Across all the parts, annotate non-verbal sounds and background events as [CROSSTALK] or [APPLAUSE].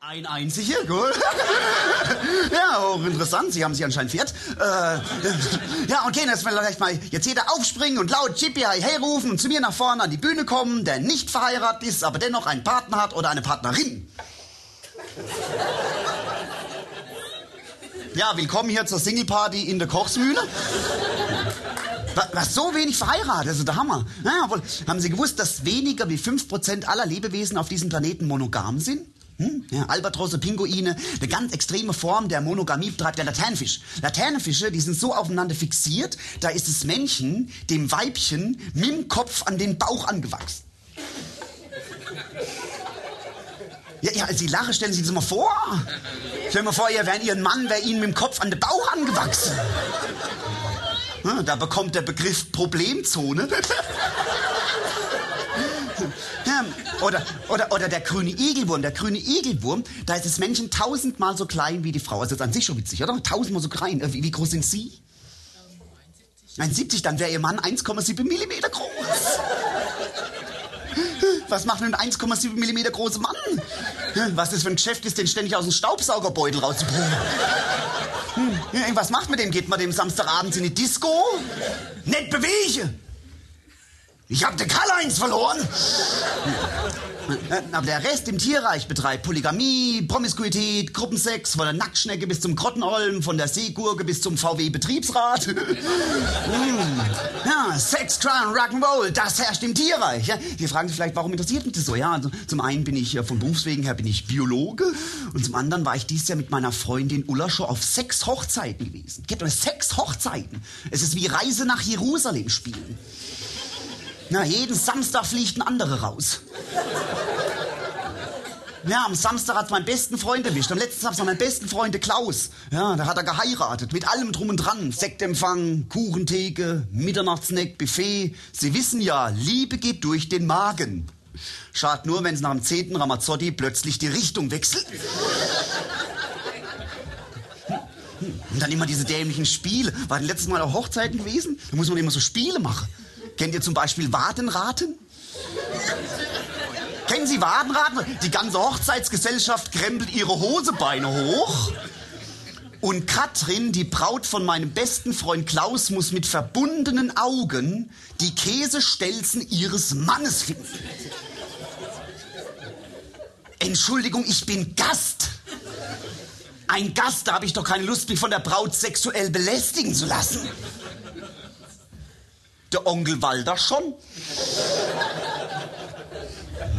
Ein einziger, gut. [LAUGHS] ja, hochinteressant. Sie haben sich anscheinend viert. Äh, [LAUGHS] ja, okay, dann vielleicht mal jetzt jeder aufspringen und laut Chippy Hey rufen und zu mir nach vorne an die Bühne kommen, der nicht verheiratet ist, aber dennoch einen Partner hat oder eine Partnerin. Ja, willkommen hier zur Single Party in der Kochsmühle. Was, so wenig verheiratet, das ist der Hammer. Ja, obwohl, haben Sie gewusst, dass weniger wie 5% aller Lebewesen auf diesem Planeten monogam sind? Hm? Ja, Albatrosse, Pinguine, eine ganz extreme Form der Monogamie betreibt der Laternenfisch. Laternenfische, die sind so aufeinander fixiert, da ist das Männchen dem Weibchen mit dem Kopf an den Bauch angewachsen. Ja, ja, als Sie lachen, stellen Sie sich das mal vor. Stellen Sie mal vor, ihr wären Ihren Mann, wäre Ihnen mit dem Kopf an den Bauch angewachsen. [LAUGHS] Ja, da bekommt der Begriff Problemzone. [LAUGHS] Oder, oder, oder der grüne Igelwurm. Der grüne Igelwurm, da ist das Männchen tausendmal so klein wie die Frau. Also das ist an sich schon witzig, oder? Tausendmal so klein. Wie, wie groß sind Sie? 1,70, dann wäre Ihr Mann 1,7 Millimeter groß. Was macht ein 1,7 Millimeter großer Mann? Was das für ein Geschäft ist, den ständig aus dem Staubsaugerbeutel rauszubringen? Hm, was macht mit dem? Geht man dem Samstagabend in die Disco? Nicht bewegen! Ich hab den Karl-Heinz verloren. Aber der Rest im Tierreich betreibt Polygamie, Promiskuität, Gruppensex, von der Nacktschnecke bis zum Grottenolm, von der Seegurke bis zum VW-Betriebsrat. hm. Ja, Sex, Crime, Rock'n'Roll, das herrscht im Tierreich. Ja, Sie fragen sich vielleicht, warum interessiert mich das so? Ja, also zum einen bin ich von Berufswegen her bin ich Biologe und zum anderen war ich dieses Jahr mit meiner Freundin Ulla schon auf sechs Hochzeiten gewesen. Gibt es sechs Hochzeiten? Es ist wie Reise nach Jerusalem spielen. Na, jeden Samstag fliegt ein anderer raus. Ja, am Samstag hat's meinen besten Freund erwischt. Am letzten Samstag meinen besten Freund, Klaus. Ja, da hat er geheiratet. Mit allem drum und dran. Sektempfang, Kuchentheke, Mitternachtssnack, Buffet. Sie wissen ja, Liebe geht durch den Magen. Schad nur, wenn es nach dem zehnten Ramazzotti plötzlich die Richtung wechselt. Und dann immer diese dämlichen Spiele. War das letztes Mal auf Hochzeiten gewesen? Da muss man immer so Spiele machen. Kennt ihr zum Beispiel Wadenraten? Kennen Sie Wadenraten? Die ganze Hochzeitsgesellschaft krempelt ihre Hosebeine hoch. Und Katrin, die Braut von meinem besten Freund Klaus, muss mit verbundenen Augen die Käsestelzen ihres Mannes finden. Entschuldigung, ich bin Gast. Ein Gast, da habe ich doch keine Lust, mich von der Braut sexuell belästigen zu lassen. Der Onkel Walter schon.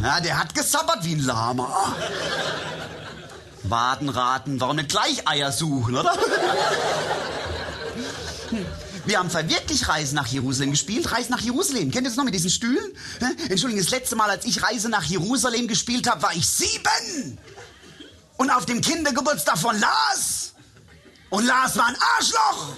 Ja, der hat gesabbert wie ein Lama. Wadenraten, warum nicht gleich Eier suchen, oder? Wir haben zwar wirklich Reise nach Jerusalem gespielt. Reise nach Jerusalem. Kennt ihr das noch mit diesen Stühlen? Entschuldigung, das letzte Mal, als ich Reise nach Jerusalem gespielt habe, war ich sieben. Und auf dem Kindergeburtstag von Lars. Und Lars war ein Arschloch.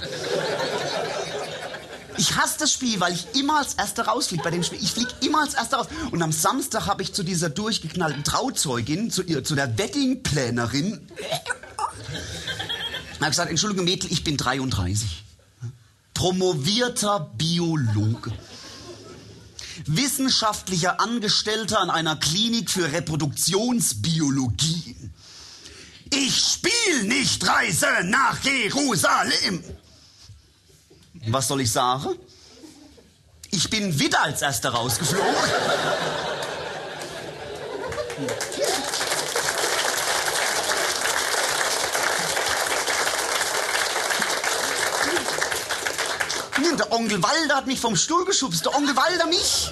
Ich hasse das Spiel, weil ich immer als Erster rausfliege bei dem Spiel. Ich fliege immer als Erster raus. Und am Samstag habe ich zu dieser durchgeknallten Trauzeugin, zu, ihr, zu der Weddingplänerin, habe gesagt, Entschuldigung Mädel, ich bin 33. Promovierter Biologe. Wissenschaftlicher Angestellter an einer Klinik für Reproduktionsbiologie. Ich spiel nicht Reise nach Jerusalem. Was soll ich sagen? Ich bin wieder als Erster rausgeflogen. Der Onkel Walder hat mich vom Stuhl geschubst. Der Onkel Walder mich.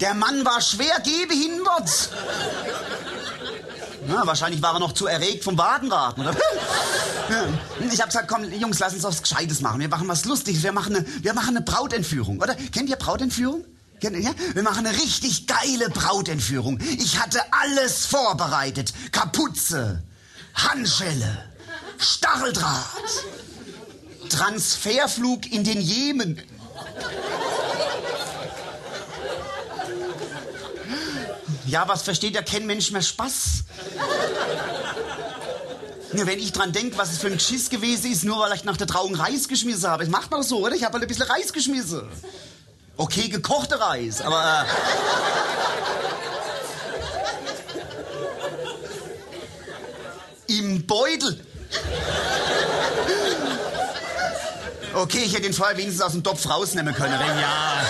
Der Mann war schwer gehbehindert. Na, wahrscheinlich war er noch zu erregt vom Wadenraten, oder? Ich habe gesagt, komm, Jungs, lass uns was Gescheites machen. Wir machen was Lustiges. Wir machen eine, wir machen eine Brautentführung, oder? Kennt ihr Brautentführung? Ja? Wir machen eine richtig geile Brautentführung. Ich hatte alles vorbereitet. Kapuze, Handschelle, Stacheldraht, Transferflug in den Jemen. Ja, was versteht ja kein Mensch mehr Spaß? Ja, wenn ich dran denke, was es für ein Geschiss gewesen ist, nur weil ich nach der Trauung Reis geschmissen habe. Ich mach doch so, oder? Ich habe halt ein bisschen Reis geschmissen. Okay, gekochte Reis, aber... Äh im Beutel. Okay, ich hätte ihn vorher wenigstens aus dem Topf rausnehmen können. Denn ja.